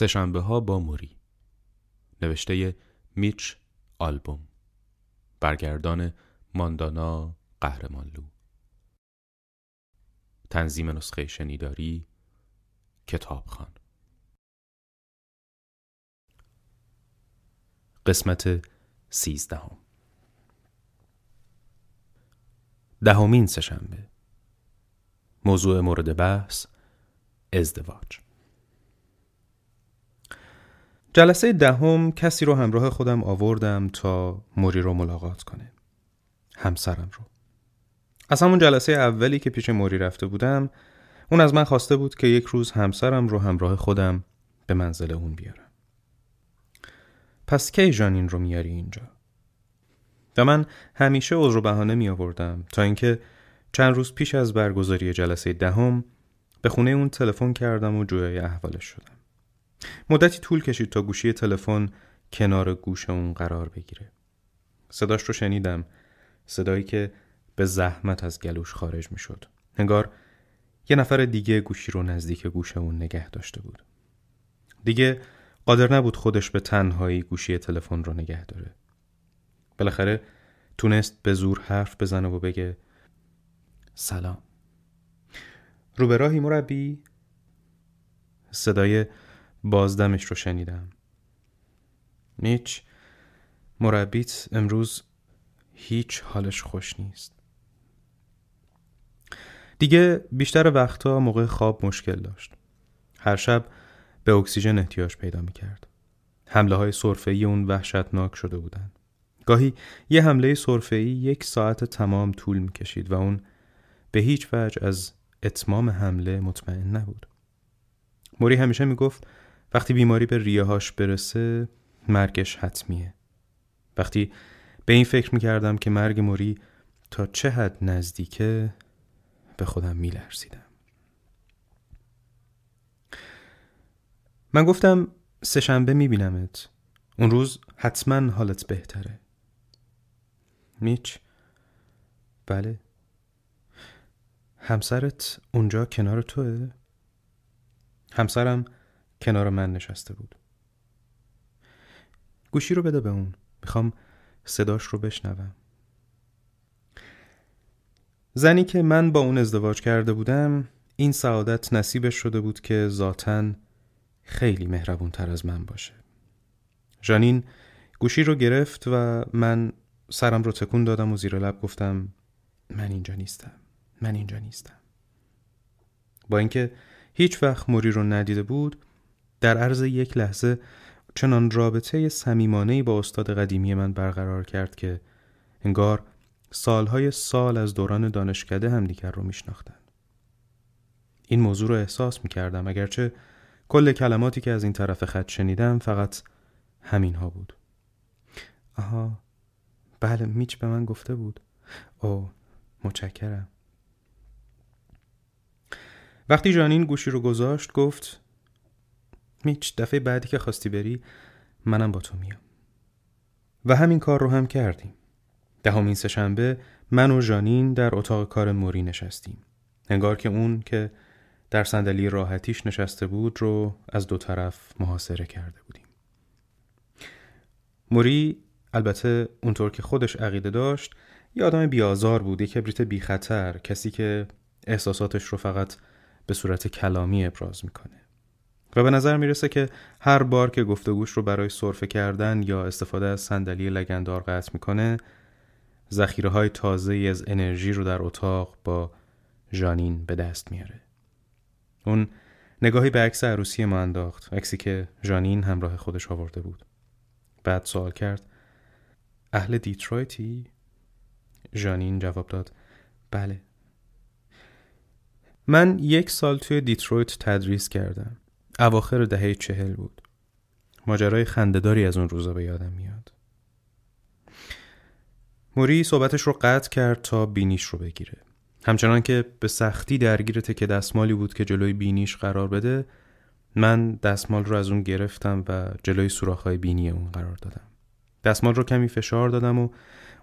سهشنبه ها با موری. نوشته میچ آلبوم. برگردان ماندانا قهرمانلو. تنظیم نسخه شنیداری کتابخان. قسمت سیزدهم. دهمین سهشنبه. موضوع مورد بحث ازدواج. جلسه دهم کسی رو همراه خودم آوردم تا موری رو ملاقات کنه. همسرم رو. از همون جلسه اولی که پیش موری رفته بودم اون از من خواسته بود که یک روز همسرم رو همراه خودم به منزل اون بیارم. پس کی جانین رو میاری اینجا؟ و من همیشه عذر و بهانه می آوردم تا اینکه چند روز پیش از برگزاری جلسه دهم به خونه اون تلفن کردم و جویای احوالش شدم. مدتی طول کشید تا گوشی تلفن کنار گوش اون قرار بگیره. صداش رو شنیدم. صدایی که به زحمت از گلوش خارج می شد انگار یه نفر دیگه گوشی رو نزدیک گوش اون نگه داشته بود. دیگه قادر نبود خودش به تنهایی گوشی تلفن رو نگه داره. بالاخره تونست به زور حرف بزنه و بگه سلام. رو به راهی مربی صدای بازدمش رو شنیدم. نیچ مربیت امروز هیچ حالش خوش نیست. دیگه بیشتر وقتها موقع خواب مشکل داشت. هر شب به اکسیژن احتیاج پیدا می کرد حمله های صرفه‌ای اون وحشتناک شده بودن گاهی یه حمله صرفه‌ای یک ساعت تمام طول می کشید و اون به هیچ وجه از اتمام حمله مطمئن نبود. موری همیشه می گفت وقتی بیماری به ریه هاش برسه مرگش حتمیه. وقتی به این فکر می‌کردم که مرگ موری تا چه حد نزدیکه به خودم میلرزیدم. من گفتم سهشنبه میبینمت. اون روز حتما حالت بهتره. میچ؟ بله. همسرت اونجا کنار توه؟ همسرم کنار من نشسته بود. گوشی رو بده به اون. می‌خوام صداش رو بشنوم. زنی که من با اون ازدواج کرده بودم این سعادت نصیبش شده بود که ذاتا خیلی مهربون تر از من باشه. جانین گوشی رو گرفت و من سرم رو تکون دادم و زیر لب گفتم من اینجا نیستم. من اینجا نیستم. با اینکه هیچ وقت موری رو ندیده بود در عرض یک لحظه چنان رابطه صمیمانه‌ای با استاد قدیمی من برقرار کرد که انگار سالهای سال از دوران دانشکده همدیگر رو میشناختند. این موضوع رو احساس می‌کردم اگرچه کل کلماتی که از این طرف خط شنیدم فقط همین ها بود. آها بله میچ به من گفته بود. او متشکرم. وقتی جانین گوشی رو گذاشت گفت میچ دفعه بعدی که خواستی بری منم با تو میام. و همین کار رو هم کردیم. دهمین سهشنبه من و جانین در اتاق کار موری نشستیم. انگار که اون که در صندلی راحتیش نشسته بود رو از دو طرف محاصره کرده بودیم. موری البته اونطور که خودش عقیده داشت یه آدم بیازار بود یک کبریت بی خطر کسی که احساساتش رو فقط به صورت کلامی ابراز می‌کنه. و به نظر می‌رسه که هر بار که گفتگوش رو برای صرفه کردن یا استفاده از صندلی لگندار قطع می‌کنه ذخیره های تازه از انرژی رو در اتاق با جانین به دست میاره. اون نگاهی به عکس عروسی ما انداخت عکسی که جانین همراه خودش آورده بود. بعد سوال کرد اهل دیترویتی؟ جانین جواب داد بله. من یک سال توی دیترویت تدریس کردم. اواخر دهه چهل بود. ماجرای خندهداری از اون روزا به یادم میاد. موری صحبتش رو قطع کرد تا بینیش رو بگیره. همچنان که به سختی درگیر تکه دستمالی بود که جلوی بینیش قرار بده من دستمال رو از اون گرفتم و جلوی سوراخ‌های بینی اون قرار دادم. دستمال رو کمی فشار دادم و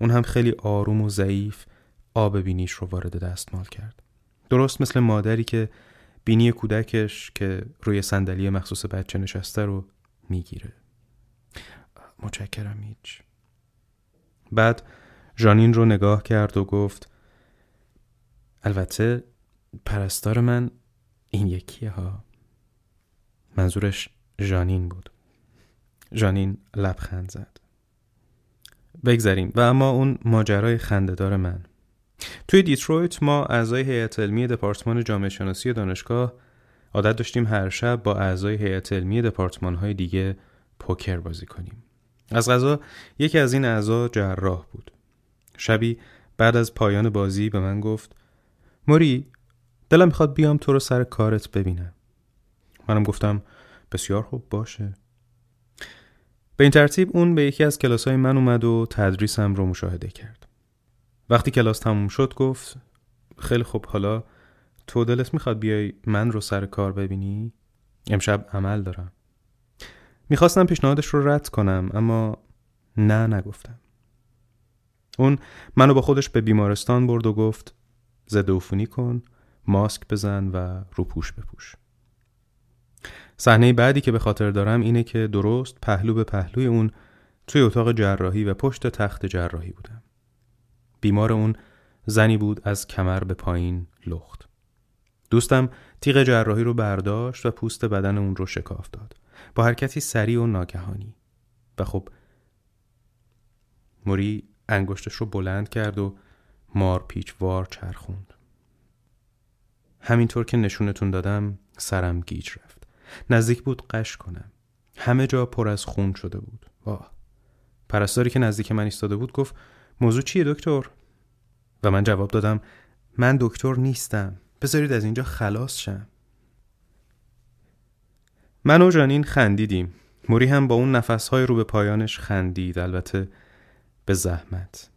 اون هم خیلی آروم و ضعیف آب بینیش رو وارد دستمال کرد. درست مثل مادری که بینی کودکش که روی صندلی مخصوص بچه نشسته رو می‌گیره. متشکرم هیچ. بعد جانین رو نگاه کرد و گفت البته پرستار من این یکیه ها. منظورش جانین بود. جانین لبخند زد. بگذریم. و اما اون ماجرای خندهدار من. توی دیترویت ما اعضای هیئت علمی دپارتمان جامعه شناسی دانشگاه عادت داشتیم هر شب با اعضای هیئت علمی دپارتمان های دیگه پوکر بازی کنیم. از غذا یکی از این اعضا جراح بود. شبی بعد از پایان بازی به من گفت موری دلم می‌خواد بیام تو رو سر کارت ببینم. منم گفتم بسیار خوب باشه. به این ترتیب اون به یکی از کلاس های من اومد و تدریسم رو مشاهده کرد. وقتی کلاس تموم شد گفت خیلی خوب حالا تو دلت می‌خواد بیای من رو سر کار ببینی؟ امشب عمل دارم. می‌خواستم پیشنهادش رو رد کنم اما نه نگفتم. اون منو با خودش به بیمارستان برد و گفت ضد عفونی کن ماسک بزن و روپوش بپوش. صحنه بعدی که به خاطر دارم اینه که درست پهلو به پهلوی اون توی اتاق جراحی و پشت تخت جراحی بودم. بیمار اون زنی بود از کمر به پایین لخت. دوستم تیغ جراحی رو برداشت و پوست بدن اون رو شکاف داد. با حرکتی سریع و ناگهانی. و خب موری انگشتش رو بلند کرد و مار پیچوار چرخوند. همینطور که نشونتون دادم سرم گیج رفت. نزدیک بود قش کنم. همه جا پر از خون شده بود. واه. پرستاری که نزدیک من ایستاده بود گفت موضوع چیه دکتر؟ و من جواب دادم من دکتر نیستم. بذارید از اینجا خلاص شم. من و جانین خندیدیم. موری هم با اون نفسهای رو به پایانش خندید البته به زحمت.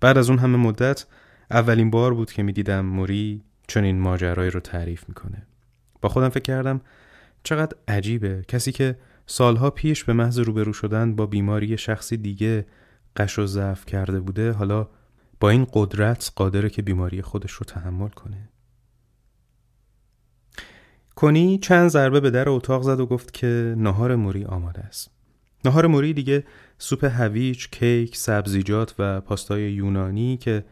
بعد از اون همه مدت اولین بار بود که می‌دیدم موری چون این ماجرایی رو تعریف می‌کنه. با خودم فکر کردم چقدر عجیبه. کسی که سالها پیش به محض روبرو شدن با بیماری شخصی دیگه قش و ضعف کرده بوده حالا با این قدرت قادره که بیماری خودش رو تحمل کنه کنی چند ضربه به در اتاق زد و گفت که نهار موری آماده است نهار موری دیگه سوپ هویج، کیک، سبزیجات و پاستای یونانی که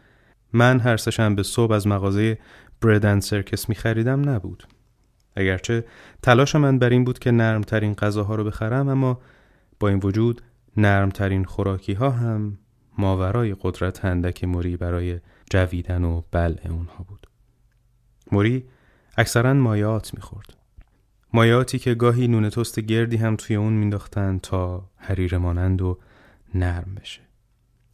من هر به صبح از مغازه بردن سرکس می خریدم نبود. اگرچه تلاش من بر این بود که نرمترین غذاها رو بخرم اما با این وجود نرمترین خوراکی ها هم ماورای قدرت هندک موری برای جویدن و بلع اونها بود. موری اکثرا مایات می‌خورد. مایاتی که گاهی نون توست گردی هم توی اون مینداختن تا حریر مانند و نرم بشه.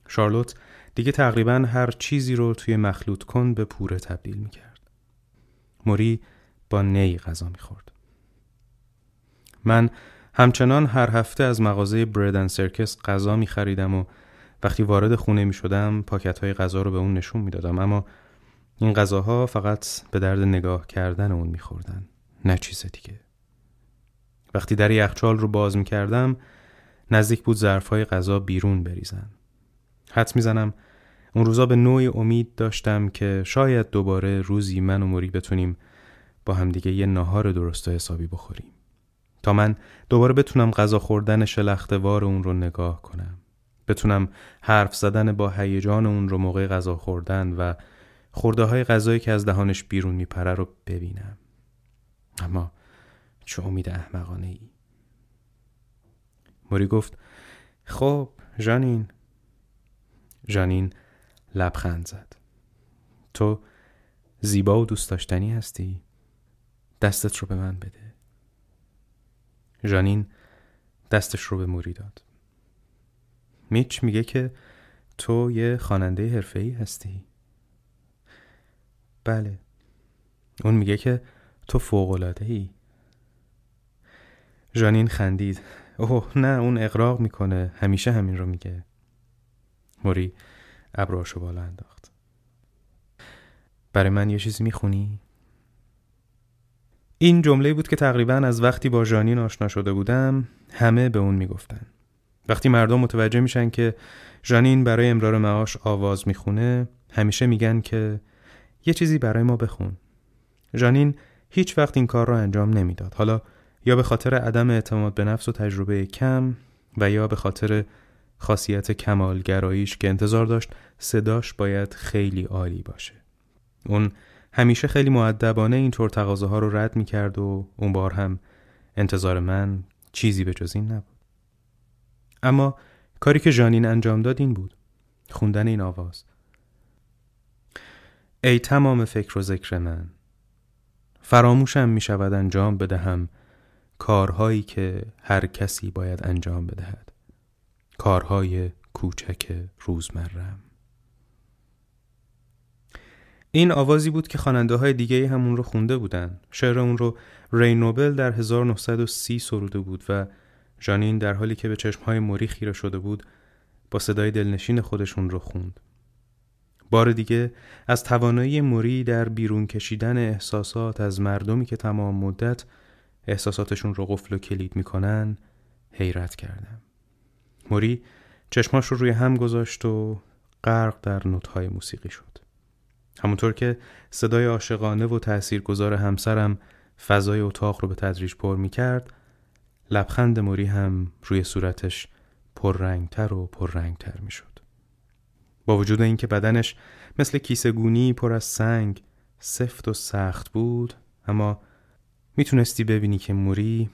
شارلوت دیگه تقریبا هر چیزی رو توی مخلوط کن به پوره تبدیل می‌کرد. موری با نی غذا می‌خورد. من همچنان هر هفته از مغازه بردن سرکس غذا میخریدم و وقتی وارد خونه می‌شدم پاکت های غذا رو به اون نشون می‌دادم اما این غذاها فقط به درد نگاه کردن اون میخوردن نه چیز دیگه. وقتی در یخچال رو باز می کردم نزدیک بود ظرفهای غذا بیرون بریزن. حد می‌زنم اون روزا به نوعی امید داشتم که شاید دوباره روزی من و موری بتونیم با همدیگه یه ناهار درست و حسابی بخوریم. تا من دوباره بتونم غذا خوردن شلختوار اون رو نگاه کنم. بتونم حرف زدن با هیجان اون رو موقع غذا خوردن و خورده های غذایی که از دهانش بیرون میپره رو ببینم. اما چه امید احمقانه ای موری گفت خب جانین جانین لبخند زد. تو زیبا و دوست داشتنی هستی. دستت رو به من بده. جانین دستش رو به موری داد. میچ میگه که تو یه خواننده حرفه‌ای هستی. بله. اون میگه که تو فوق‌العاده ای جانین خندید. اوه نه اون اقراق می‌کنه. همیشه همین رو میگه. موری ابراشو بالا انداخت. برای من یه چیزی می‌خونی؟ این جمله بود که تقریبا از وقتی با جانین آشنا شده بودم همه به اون می‌گفتن وقتی مردم متوجه میشن که جانین برای امرار معاش آواز می‌خونه همیشه میگن که یه چیزی برای ما بخون جانین هیچ وقت این کار را انجام نمی‌داد. حالا یا به خاطر عدم اعتماد به نفس و تجربه کم و یا به خاطر خاصیت کمالگراییش که انتظار داشت صداش باید خیلی عالی باشه. اون همیشه خیلی معدبانه اینطور تقاضاها رو رد می کرد و اون بار هم انتظار من چیزی به جز این نبود. اما کاری که جانین انجام داد این بود. خوندن این آواز. ای تمام فکر و ذکر من فراموشم می شود انجام بدهم کارهایی که هر کسی باید انجام بدهد کارهای کوچک روزمرم این آوازی بود که خواننده های دیگه همون رو خونده بودن شعر اون رو ری نوبل در 1930 سروده بود و جانین در حالی که به چشمهای موری خیره شده بود با صدای دلنشین خودشون رو خوند. بار دیگه از توانایی موری در بیرون کشیدن احساسات از مردمی که تمام مدت احساساتشون رو قفل و کلید می‌کنن حیرت کردم. موری چشماش رو روی هم گذاشت و غرق در نوتهای موسیقی شد. همونطور که صدای عاشقانه و تاثیرگذار همسرم فضای اتاق رو به تدریج پر می کرد لبخند موری هم روی صورتش پررنگتر و پررنگتر می شد. با وجود اینکه بدنش مثل کیسه گونی پر از سنگ سفت و سخت بود اما می‌تونستی ببینی که موری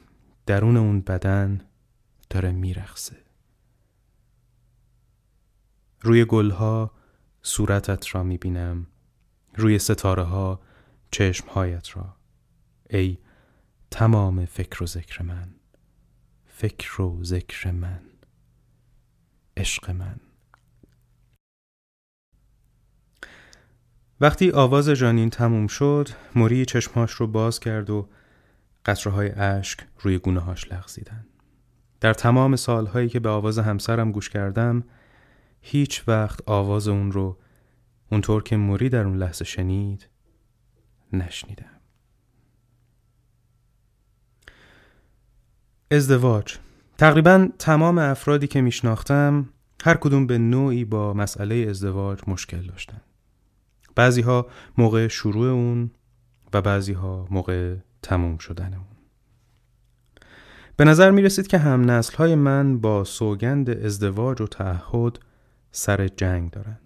درون اون بدن داره میرخصه روی گلها صورتت را می‌بینم روی ستاره ها چشمهایت را. ای تمام فکر و ذکر من فکر و ذکر من عشق من. وقتی آواز جانین تموم شد موری چشمهاش رو باز کرد و قطره های اشک روی گونه هاش لغزیدن. در تمام سالهایی که به آواز همسرم گوش کردم هیچ وقت آواز اون رو اونطور که موری در اون لحظه شنید نشنیدم. ازدواج. تقریبا تمام افرادی که میشناختم هر کدوم به نوعی با مسئله ازدواج مشکل داشتن. بعضی ها موقع شروع اون و بعضی ها موقع تموم شدن اون. به نظر می رسید که هم نسل های من با سوگند ازدواج و تعهد سر جنگ دارن.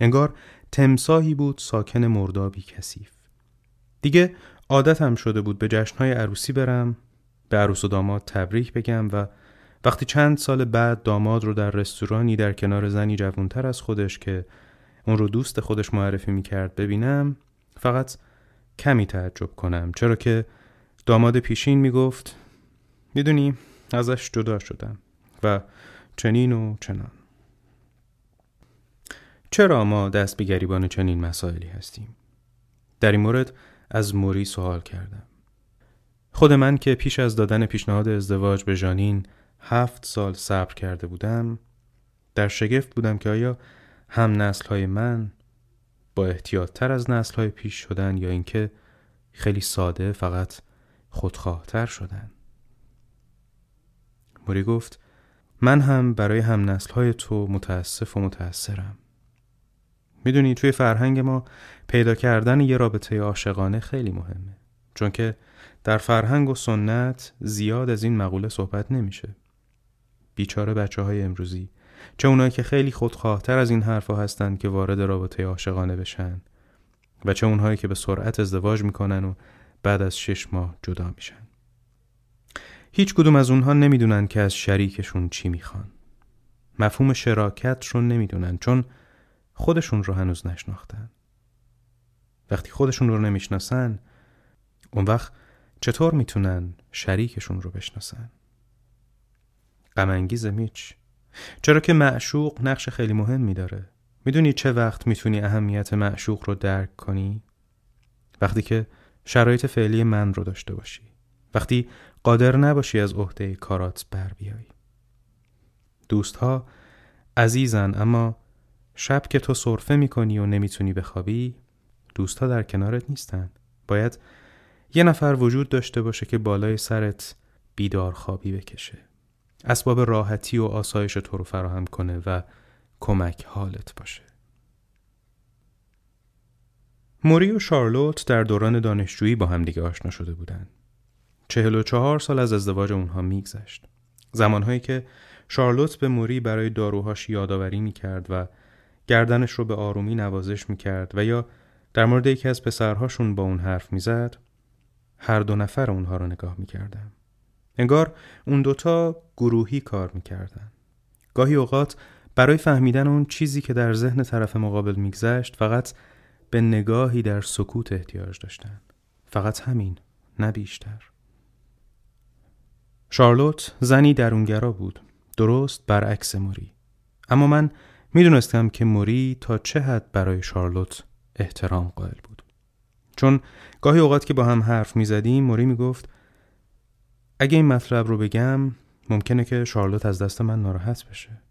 انگار تمساهی بود ساکن مردابی کثیف. دیگه عادتم شده بود به جشنهای عروسی برم به عروس و داماد تبریک بگم و وقتی چند سال بعد داماد رو در رستورانی در کنار زنی جوانتر از خودش که اون رو دوست خودش معرفی می‌کرد ببینم فقط کمی تعجب کنم. چرا که داماد پیشین می‌گفت می‌دونی ازش جدا شدم و چنین و چنان. چرا ما دست به گریبان چنین مسائلی هستیم؟ در این مورد از موری سوال کردم. خود من که پیش از دادن پیشنهاد ازدواج به جانین هفت سال صبر کرده بودم در شگفت بودم که آیا هم نسل های من با احتیاط تر از نسل های پیش شدن یا اینکه خیلی ساده فقط خودخواهتر شدن. موری گفت من هم برای هم نسل های تو متاسف و متأثرم. می‌دونی توی فرهنگ ما پیدا کردن یه رابطه عاشقانه خیلی مهمه. چون که در فرهنگ و سنت زیاد از این مقوله صحبت نمیشه. بیچاره بچه های امروزی چه اونایی که خیلی خودخواهتر از این حرفها هستند که وارد رابطه عاشقانه بشن و چه اونهایی که به سرعت ازدواج می‌کنن و بعد از شش ماه جدا میشن. هیچ کدوم از اونها نمی‌دونن که از شریکشون چی می‌خوان. مفهوم شراکت رو نمی‌دونن چون خودشون رو هنوز نشناختن. وقتی خودشون رو نمی‌شناسن اون وقت چطور می‌تونن شریکشون رو بشناسن؟ غمانگیز میچ. چرا که معشوق نقش خیلی مهمی داره. می‌دونی چه وقت می‌تونی اهمیت معشوق رو درک کنی؟ وقتی که شرایط فعلی من رو داشته باشی. وقتی قادر نباشی از عهده کارات بر بیایی دوستها عزیزن اما شب که تو صرفه می‌کنی و نمی‌تونی بخوابی دوستها در کنارت نیستن باید یه نفر وجود داشته باشه که بالای سرت بیدار خوابی بکشه اسباب راحتی و آسایش تو رو فراهم کنه و کمک حالت باشه موری و شارلوت در دوران دانشجویی با همدیگه آشنا شده بودند. چهل و چهار سال از ازدواج اونها میگذشت. زمانهایی که شارلوت به موری برای داروهاش یادآوری می‌کرد و گردنش رو به آرومی نوازش می‌کرد و یا در مورد یکی از پسرهاشون با اون حرف می‌زد هر دو نفر اونها رو نگاه می‌کردم. انگار اون دوتا گروهی کار می‌کردن. گاهی اوقات برای فهمیدن اون چیزی که در ذهن طرف مقابل میگذشت فقط به نگاهی در سکوت احتیاج داشتن. فقط همین نه بیشتر. شارلوت زنی درونگرا بود درست برعکس موری اما من می‌دونستم که موری تا چه حد برای شارلوت احترام قائل بود. چون گاهی اوقات که با هم حرف می‌زدیم موری می‌گفت اگه این مطلب رو بگم ممکنه که شارلوت از دست من ناراحت بشه.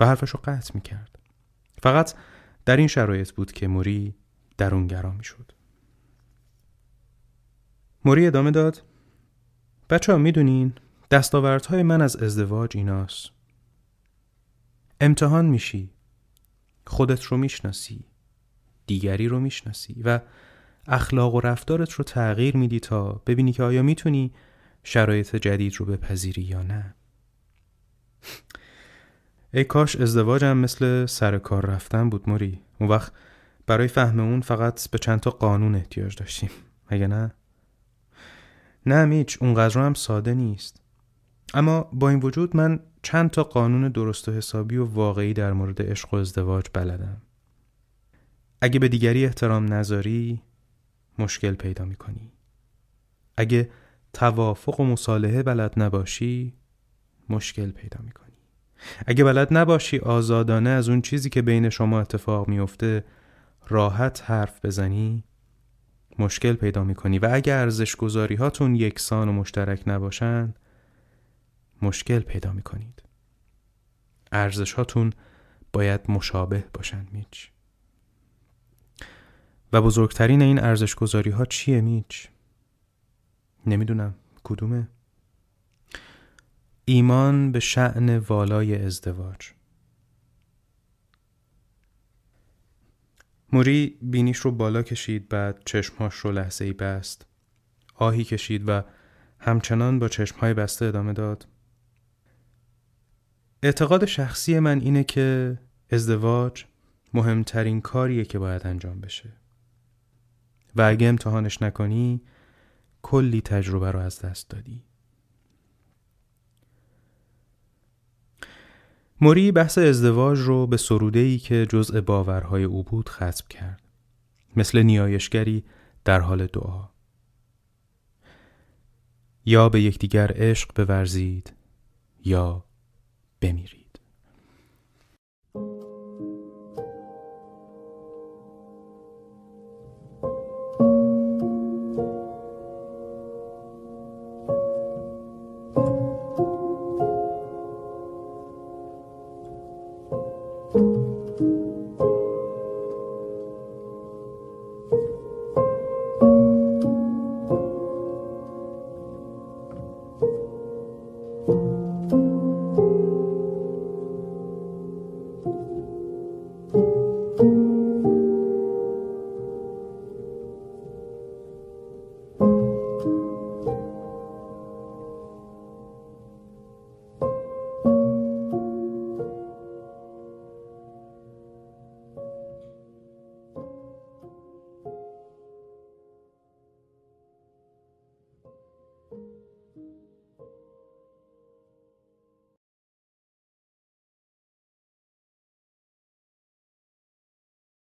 و حرفش رو قطع می‌کرد. فقط در این شرایط بود که موری درونگرا می‌شد. موری ادامه داد بچه ها می‌دونین دستاوردهای من از ازدواج ایناست. امتحان میشی. خودت رو می‌شناسی دیگری رو می‌شناسی و اخلاق و رفتارت رو تغییر میدی تا ببینی که آیا می‌تونی شرایط جدید رو بپذیری یا نه. ای کاش ازدواجم مثل سر کار رفتن بود موری. اون وقت برای فهم اون فقط به چند تا قانون احتیاج داشتیم. مگه نه؟ نه میچ اونقدر هم ساده نیست. اما با این وجود من چند تا قانون درست و حسابی و واقعی در مورد عشق و ازدواج بلدم. اگه به دیگری احترام نذاری مشکل پیدا می‌کنی. اگه توافق و مصالحه بلد نباشی مشکل پیدا می‌کنی. اگه بلد نباشی آزادانه از اون چیزی که بین شما اتفاق میفته راحت حرف بزنی مشکل پیدا می‌کنی. و اگه ارزش گذاری هاتون یکسان و مشترک نباشن مشکل پیدا می‌کنید. ارزش هاتون باید مشابه باشن میچ. و بزرگترین این ارزش گذاری ها چیه میچ؟ نمی‌دونم. کدومه؟ ایمان به شعن والای ازدواج. موری بینیش رو بالا کشید بعد چشمهاش رو لحظه ای بست. آهی کشید و همچنان با چشمهای بسته ادامه داد. اعتقاد شخصی من اینه که ازدواج مهمترین کاریه که باید انجام بشه. و اگه امتحانش نکنی کلی تجربه رو از دست دادی. موری بحث ازدواج رو به سرودهی که جزء باورهای او بود ختم کرد. مثل نیایشگری در حال دعا. یا به یکدیگر عشق بورزید یا بمیرید